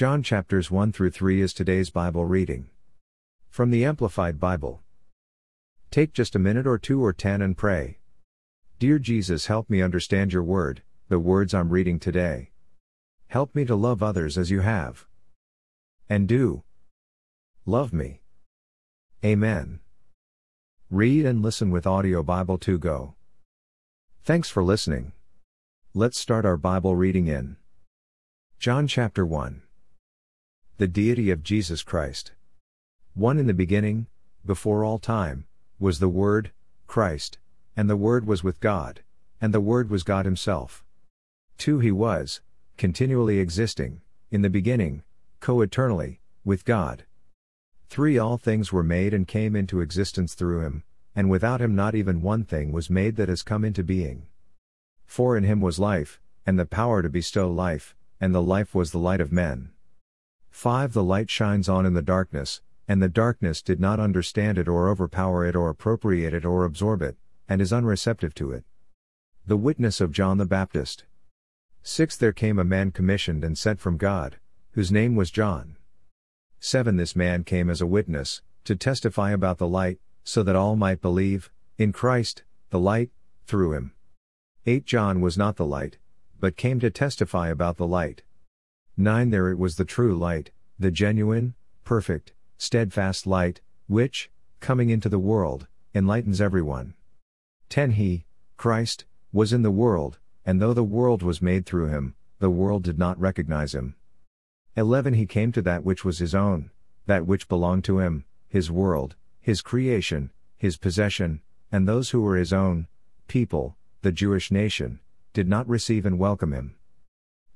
John chapters 1 through 3 is today's Bible reading. From the Amplified Bible. Take just a minute or two or ten and pray. Dear Jesus, help me understand your word, the words I'm reading today. Help me to love others as you have. And do. Love me. Amen. Read and listen with Audio Bible 2 Go. Thanks for listening. Let's start our Bible reading in John chapter 1. The deity of Jesus Christ. 1 In the beginning, before all time, was the Word, Christ, and the Word was with God, and the Word was God Himself. 2 He was, continually existing, in the beginning, co eternally, with God. 3 All things were made and came into existence through Him, and without Him not even one thing was made that has come into being. 4 In Him was life, and the power to bestow life, and the life was the light of men. 5. The light shines on in the darkness, and the darkness did not understand it or overpower it or appropriate it or absorb it, and is unreceptive to it. The witness of John the Baptist. 6. There came a man commissioned and sent from God, whose name was John. 7. This man came as a witness, to testify about the light, so that all might believe, in Christ, the light, through him. 8. John was not the light, but came to testify about the light. 9 There it was the true light, the genuine, perfect, steadfast light, which, coming into the world, enlightens everyone. 10 He, Christ, was in the world, and though the world was made through him, the world did not recognize him. 11 He came to that which was his own, that which belonged to him, his world, his creation, his possession, and those who were his own, people, the Jewish nation, did not receive and welcome him.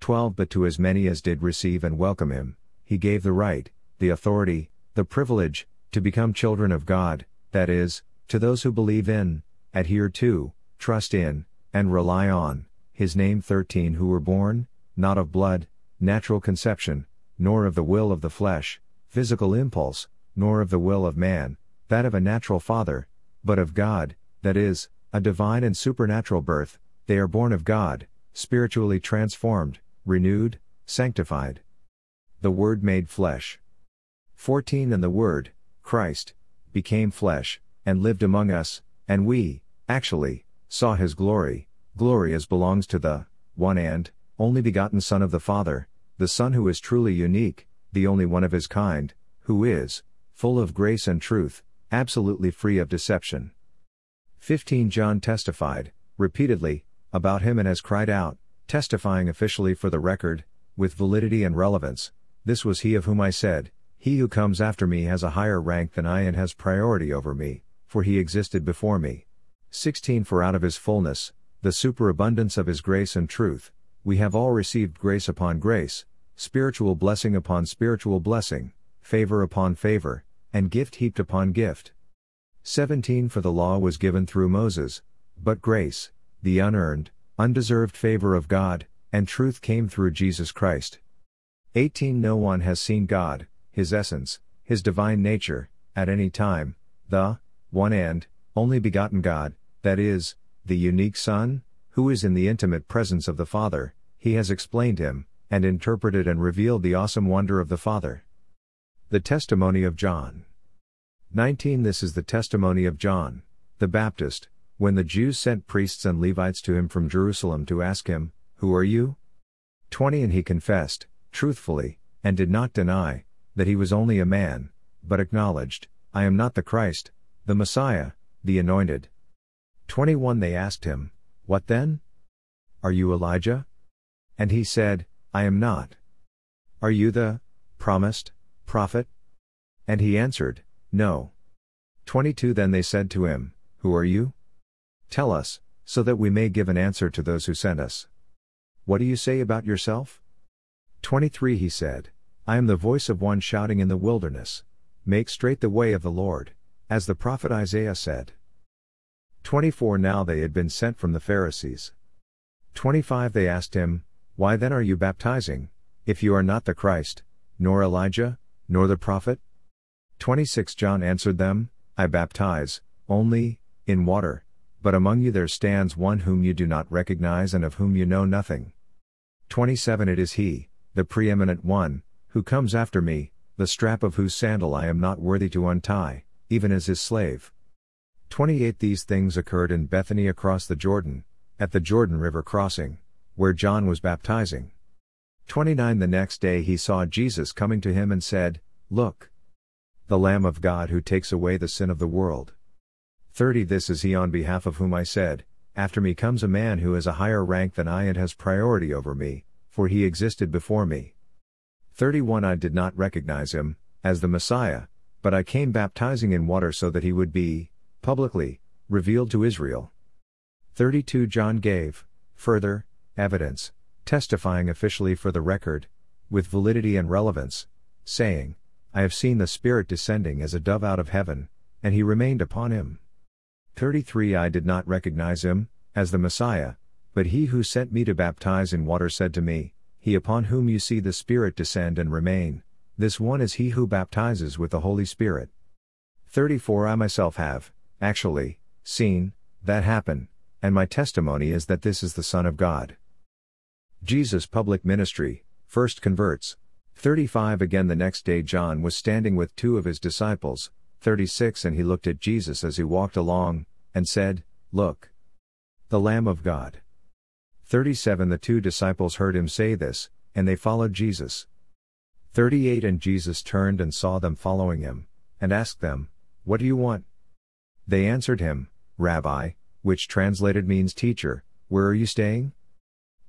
12 But to as many as did receive and welcome him, he gave the right, the authority, the privilege, to become children of God, that is, to those who believe in, adhere to, trust in, and rely on, his name 13 who were born, not of blood, natural conception, nor of the will of the flesh, physical impulse, nor of the will of man, that of a natural father, but of God, that is, a divine and supernatural birth, they are born of God, spiritually transformed, renewed, sanctified. The Word made flesh. 14 And the Word, Christ, became flesh, and lived among us, and we, actually, saw his glory, glory as belongs to the, one and, only begotten Son of the Father, the Son who is truly unique, the only one of his kind, who is, full of grace and truth, absolutely free of deception. 15 John testified, repeatedly, about him and has cried out, testifying officially for the record, with validity and relevance, this was he of whom I said, He who comes after me has a higher rank than I and has priority over me, for he existed before me. 16 For out of his fullness, the superabundance of his grace and truth, we have all received grace upon grace, spiritual blessing upon spiritual blessing, favor upon favor, and gift heaped upon gift. 17 For the law was given through Moses, but grace, the unearned, undeserved favor of God, and truth came through Jesus Christ. 18 No one has seen God, His essence, His divine nature, at any time, the, one and, only begotten God, that is, the unique Son, who is in the intimate presence of the Father, He has explained Him, and interpreted and revealed the awesome wonder of the Father. The Testimony of John 19 This is the testimony of John, the Baptist, when the Jews sent priests and Levites to him from Jerusalem to ask him, Who are you? 20 And he confessed, truthfully, and did not deny, that he was only a man, but acknowledged, I am not the Christ, the Messiah, the Anointed. 21 They asked him, What then? Are you Elijah? And he said, I am not. Are you the promised prophet? And he answered, No. 22 Then they said to him, Who are you? Tell us, so that we may give an answer to those who sent us. What do you say about yourself? 23 He said, I am the voice of one shouting in the wilderness, Make straight the way of the Lord, as the prophet Isaiah said. 24 Now they had been sent from the Pharisees. 25 They asked him, Why then are you baptizing, if you are not the Christ, nor Elijah, nor the prophet? 26 John answered them, I baptize, only, in water but among you there stands one whom you do not recognize and of whom you know nothing. 27 It is he, the preeminent one, Who comes after me, the strap of whose sandal I am not worthy to untie, even as his slave. 28 These things occurred in Bethany across the Jordan, at the Jordan River crossing, where John was baptizing. 29 The next day he saw Jesus coming to him and said, Look! The Lamb of God who takes away the sin of the world. 30 This is he on behalf of whom I said, After me comes a man who has a higher rank than I and has priority over me, for he existed before me. 31 I did not recognize him, as the Messiah, but I came baptizing in water so that he would be, publicly, revealed to Israel. 32 John gave, further, evidence, testifying officially for the record, with validity and relevance, saying, I have seen the Spirit descending as a dove out of heaven, and he remained upon him. 33 I did not recognize him, as the Messiah, but he who sent me to baptize in water said to me, He upon whom you see the Spirit descend and remain, this one is he who baptizes with the Holy Spirit. 34 I myself have, actually, seen, that happen, and my testimony is that this is the Son of God. Jesus' public ministry, first converts. 35 Again the next day John was standing with two of his disciples, 36 And he looked at Jesus as he walked along, and said, Look! The Lamb of God. 37 The two disciples heard him say this, and they followed Jesus. 38 And Jesus turned and saw them following him, and asked them, What do you want? They answered him, Rabbi, which translated means teacher, where are you staying?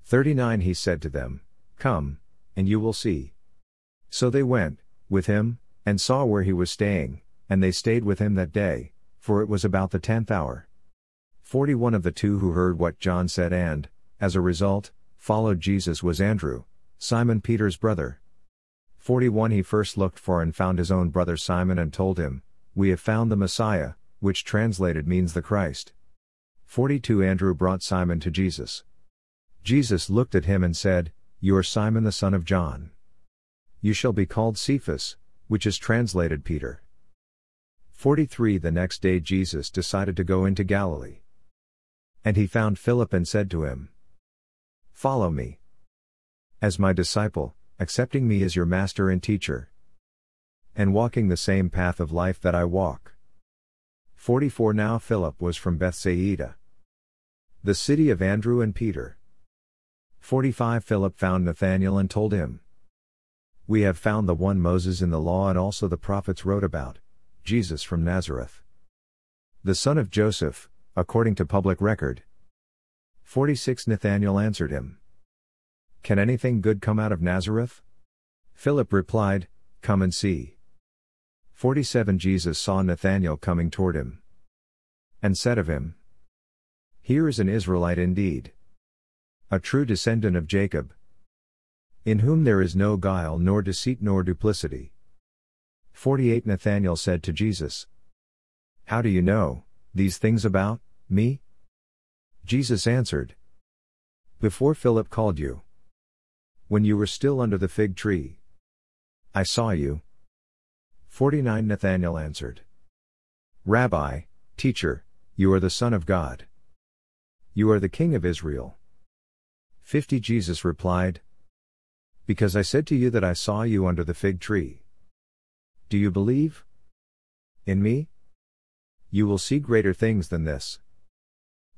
39 He said to them, Come, and you will see. So they went, with him, and saw where he was staying, and they stayed with him that day, for it was about the tenth hour. 41 of the two who heard what John said and, as a result, followed Jesus was Andrew, Simon Peter's brother. 41 He first looked for and found his own brother Simon and told him, We have found the Messiah, which translated means the Christ. 42 Andrew brought Simon to Jesus. Jesus looked at him and said, You are Simon the son of John. You shall be called Cephas, which is translated Peter. 43 The next day Jesus decided to go into Galilee. And he found Philip and said to him, Follow me. As my disciple, accepting me as your master and teacher. And walking the same path of life that I walk. 44 Now Philip was from Bethsaida, the city of Andrew and Peter. 45 Philip found Nathanael and told him, We have found the one Moses in the law and also the prophets wrote about, Jesus from Nazareth. The son of Joseph, according to public record. 46 Nathanael answered him, Can anything good come out of Nazareth? Philip replied, Come and see. 47 Jesus saw Nathanael coming toward him. And said of him, Here is an Israelite indeed a true descendant of Jacob, in whom there is no guile nor deceit nor duplicity. 48 Nathanael said to Jesus, How do you know these things about me? Jesus answered, Before Philip called you, when you were still under the fig tree, I saw you. 49 Nathanael answered, Rabbi, teacher, you are the Son of God. You are the King of Israel. 50 Jesus replied, Because I said to you that I saw you under the fig tree. Do you believe? In me? You will see greater things than this.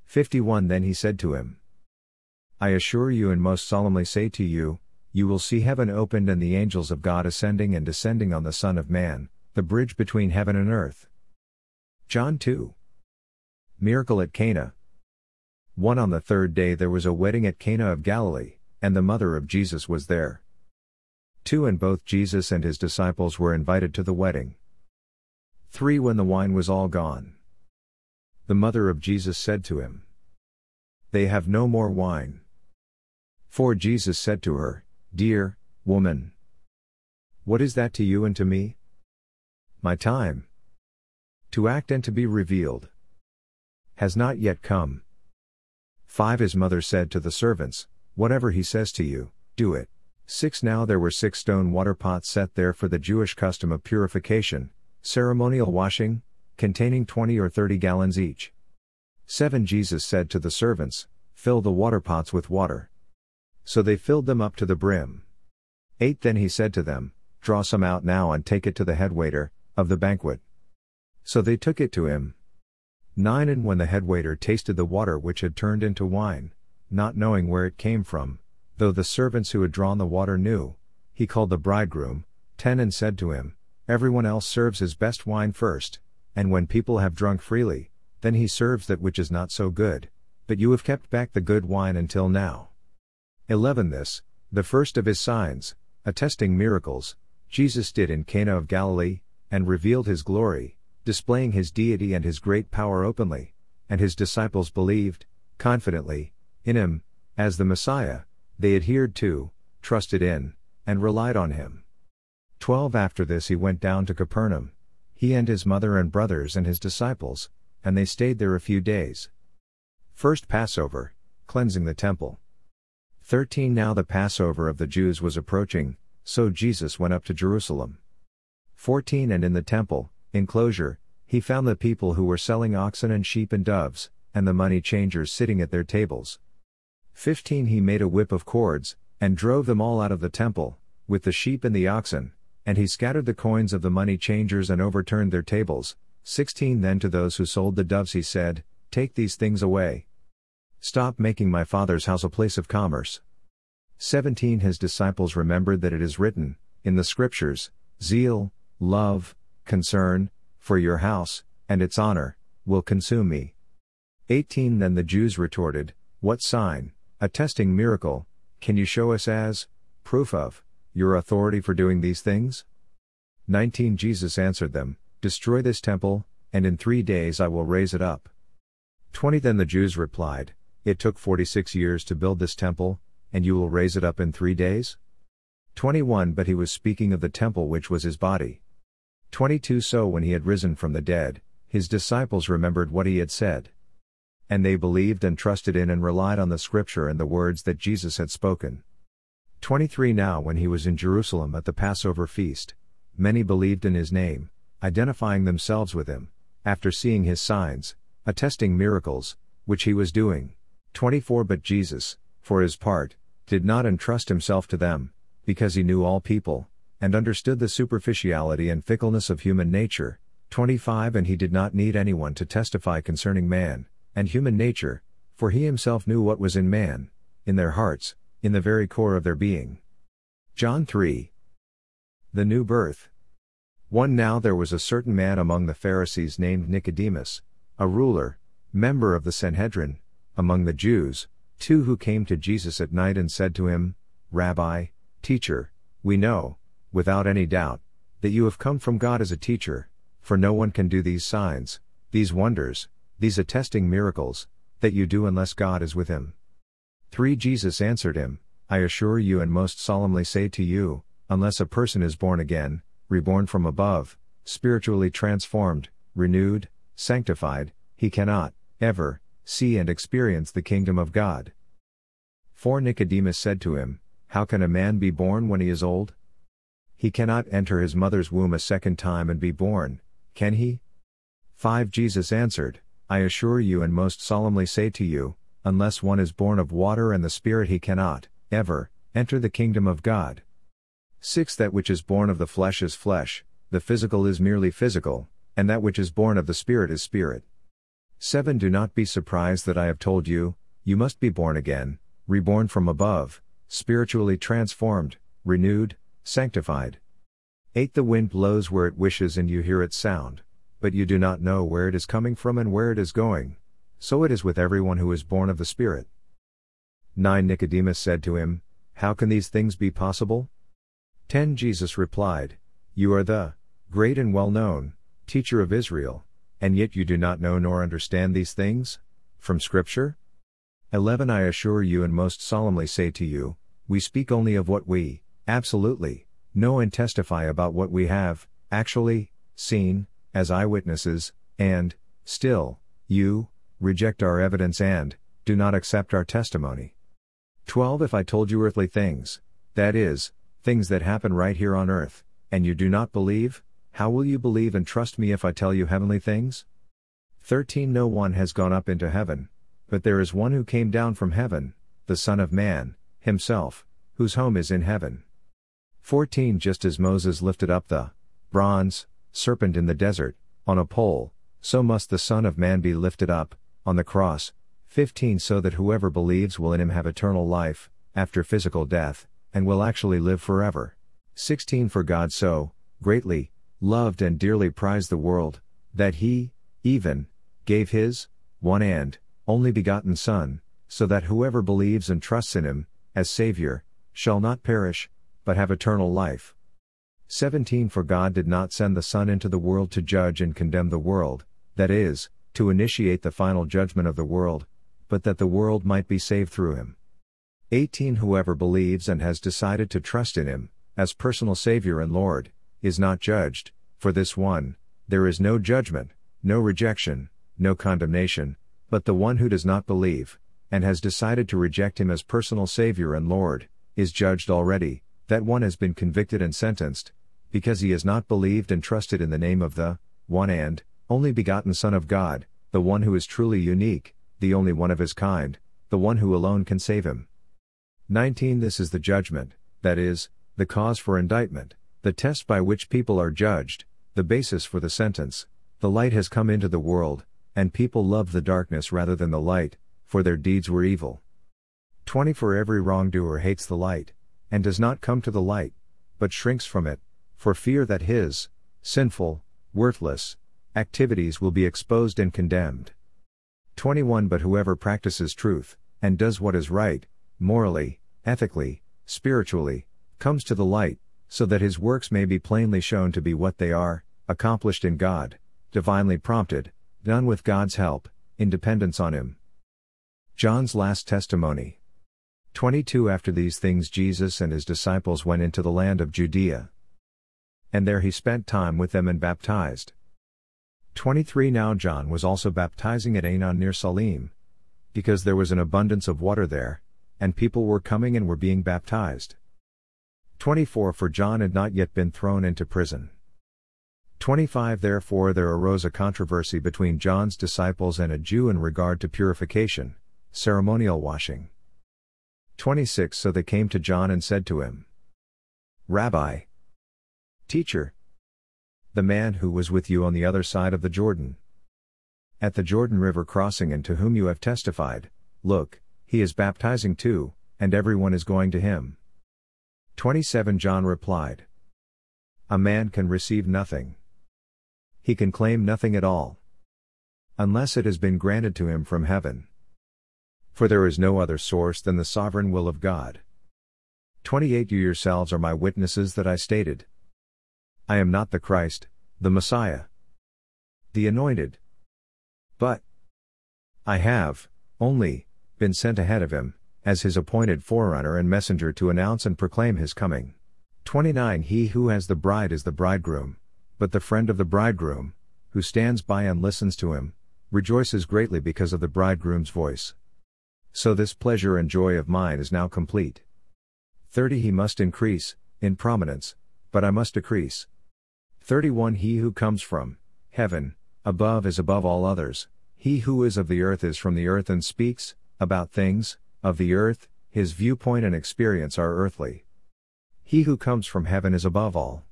51 Then he said to him, I assure you and most solemnly say to you, you will see heaven opened and the angels of God ascending and descending on the Son of Man, the bridge between heaven and earth. John 2. Miracle at Cana, 1 On the third day there was a wedding at Cana of Galilee, and the mother of Jesus was there. 2 And both Jesus and his disciples were invited to the wedding. 3 When the wine was all gone, the mother of Jesus said to him, They have no more wine. 4 Jesus said to her, Dear, woman, what is that to you and to me? My time to act and to be revealed has not yet come. 5 His mother said to the servants, Whatever he says to you, do it. 6 Now there were six stone water pots set there for the Jewish custom of purification, ceremonial washing, containing 20 or 30 gallons each. 7 Jesus said to the servants, Fill the water pots with water. So they filled them up to the brim. 8 Then he said to them, Draw some out now and take it to the head waiter, of the banquet. So they took it to him. 9 And when the head waiter tasted the water which had turned into wine, not knowing where it came from, though the servants who had drawn the water knew, he called the bridegroom, 10 And said to him, Everyone else serves his best wine first, and when people have drunk freely, then he serves that which is not so good, but you have kept back the good wine until now. 11 This, the first of his signs, attesting miracles, Jesus did in Cana of Galilee, and revealed his glory, displaying his deity and his great power openly, and his disciples believed, confidently, in him, as the Messiah, they adhered to, trusted in, and relied on him. 12 After this he went down to Capernaum, he and his mother and brothers and his disciples, and they stayed there a few days. First Passover, cleansing the temple. 13 Now the Passover of the Jews was approaching, so Jesus went up to Jerusalem. 14 And in the temple, enclosure, he found the people who were selling oxen and sheep and doves, and the money changers sitting at their tables. 15 He made a whip of cords, and drove them all out of the temple, with the sheep and the oxen, and he scattered the coins of the money changers and overturned their tables. 16 Then to those who sold the doves he said, Take these things away. Stop making my Father's house a place of commerce. 17 His disciples remembered that it is written, in the Scriptures, Zeal, love, concern, for your house, and its honor, will consume me. 18 Then the Jews retorted, What sign, attesting miracle, can you show us as, proof of, your authority for doing these things? 19 Jesus answered them, Destroy this temple, and in three days I will raise it up. 20 Then the Jews replied, It took 46 years to build this temple, and you will raise it up in three days? 21 But he was speaking of the temple which was his body. 22 So when he had risen from the dead, his disciples remembered what he had said. And they believed and trusted in and relied on the scripture and the words that Jesus had spoken. 23 Now when he was in Jerusalem at the Passover feast, many believed in his name, identifying themselves with him, after seeing his signs, attesting miracles, which he was doing. 24 But Jesus, for his part, did not entrust himself to them, because he knew all people, and understood the superficiality and fickleness of human nature. 25 And he did not need anyone to testify concerning man, and human nature, for he himself knew what was in man, in their hearts, in the very core of their being. John 3. The New Birth. 1 Now there was a certain man among the Pharisees named Nicodemus, a ruler, member of the Sanhedrin, among the Jews, two who came to Jesus at night and said to him, Rabbi, teacher, we know, without any doubt, that you have come from God as a teacher, for no one can do these signs, these wonders, these attesting miracles, that you do unless God is with him. 3 Jesus answered him, I assure you and most solemnly say to you, unless a person is born again, reborn from above, spiritually transformed, renewed, sanctified, he cannot, ever, see and experience the kingdom of God. For Nicodemus said to him, How can a man be born when he is old? He cannot enter his mother's womb a second time and be born, can he? 5 Jesus answered, I assure you and most solemnly say to you, unless one is born of water and the Spirit he cannot, ever, enter the kingdom of God. 6 That which is born of the flesh is flesh, the physical is merely physical, and that which is born of the Spirit is spirit. 7 Do not be surprised that I have told you, you must be born again, reborn from above, spiritually transformed, renewed, sanctified. 8 The wind blows where it wishes and you hear its sound, but you do not know where it is coming from and where it is going. So it is with everyone who is born of the Spirit. 9 Nicodemus said to him, How can these things be possible? 10 Jesus replied, You are the great and well known teacher of Israel, and yet you do not know nor understand these things? From Scripture? 11 I assure you and most solemnly say to you, we speak only of what we, absolutely, know and testify about what we have, actually, seen, as eyewitnesses, and, still, you, reject our evidence and, do not accept our testimony. 12 If I told you earthly things, that is, things that happen right here on earth, and you do not believe, how will you believe and trust me if I tell you heavenly things? 13 No one has gone up into heaven, but there is one who came down from heaven, the Son of Man, himself, whose home is in heaven. 14 Just as Moses lifted up the bronze serpent in the desert, on a pole, so must the Son of Man be lifted up, on the cross. 15 So that whoever believes will in him have eternal life, after physical death, and will actually live forever. 16 For God so, greatly, loved and dearly prized the world, that he, even, gave his, one and, only begotten Son, so that whoever believes and trusts in him, as Savior, shall not perish, but have eternal life. 17 For God did not send the Son into the world to judge and condemn the world, that is, to initiate the final judgment of the world, but that the world might be saved through him. 18 Whoever believes and has decided to trust in him, as personal Savior and Lord, is not judged, for this one, there is no judgment, no rejection, no condemnation, but the one who does not believe, and has decided to reject him as personal Savior and Lord, is judged already, that one has been convicted and sentenced, because he has not believed and trusted in the name of the one and only begotten Son of God, the one who is truly unique, the only one of his kind, the one who alone can save him. 19 This is the judgment, that is, the cause for indictment, the test by which people are judged, the basis for the sentence. The light has come into the world, and people love the darkness rather than the light, for their deeds were evil. 20 For every wrongdoer hates the light, and does not come to the light, but shrinks from it, for fear that his sinful, worthless activities will be exposed and condemned. 21 But whoever practices truth, and does what is right, morally, ethically, spiritually, comes to the light, so that his works may be plainly shown to be what they are, accomplished in God, divinely prompted, done with God's help, in dependence on Him. John's last testimony. 22 After these things, Jesus and his disciples went into the land of Judea. And there he spent time with them and baptized. 23 Now John was also baptizing at Aenon near Salim. Because there was an abundance of water there, and people were coming and were being baptized. 24 For John had not yet been thrown into prison. 25 Therefore there arose a controversy between John's disciples and a Jew in regard to purification, ceremonial washing. 26 So they came to John and said to him, Rabbi, Teacher, the man who was with you on the other side of the Jordan, at the Jordan River crossing and to whom you have testified, look, he is baptizing too, and everyone is going to him. 27 John replied, A man can receive nothing. He can claim nothing at all. Unless it has been granted to him from heaven. For there is no other source than the sovereign will of God. 28 You yourselves are my witnesses that I stated. I am not the Christ, the Messiah, the Anointed. But I have, only, been sent ahead of him, as his appointed forerunner and messenger to announce and proclaim his coming. 29 He who has the bride is the bridegroom, but the friend of the bridegroom, who stands by and listens to him, rejoices greatly because of the bridegroom's voice. So this pleasure and joy of mine is now complete. 30 He must increase, in prominence, but I must decrease. 31 He who comes from heaven, above is above all others, he who is of the earth is from the earth and speaks, about things, of the earth, his viewpoint and experience are earthly. He who comes from heaven is above all.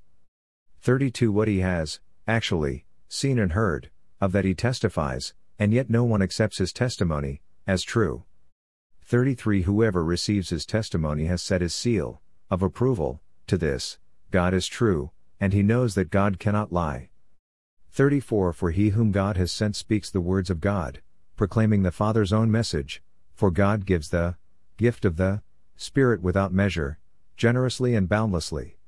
32 What he has, actually, seen and heard, of that he testifies, and yet no one accepts his testimony, as true. 33 Whoever receives his testimony has set his seal, of approval, to this God is true, and he knows that God cannot lie. 34 For he whom God has sent speaks the words of God, proclaiming the Father's own message, for God gives the gift of the Spirit without measure, generously and boundlessly.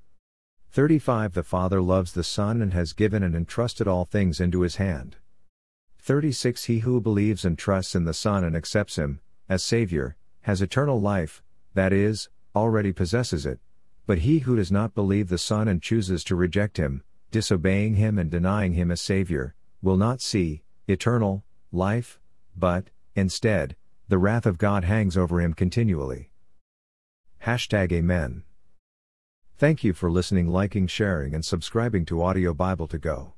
35 The Father loves the Son and has given and entrusted all things into his hand. 36 He who believes and trusts in the Son and accepts him, as Savior, has eternal life, that is, already possesses it, but he who does not believe the Son and chooses to reject him, disobeying him and denying him as Savior, will not see eternal life, but, instead, the wrath of God hangs over him continually. Hashtag Amen. Thank you for listening, liking, sharing, and subscribing to Audio Bible to Go.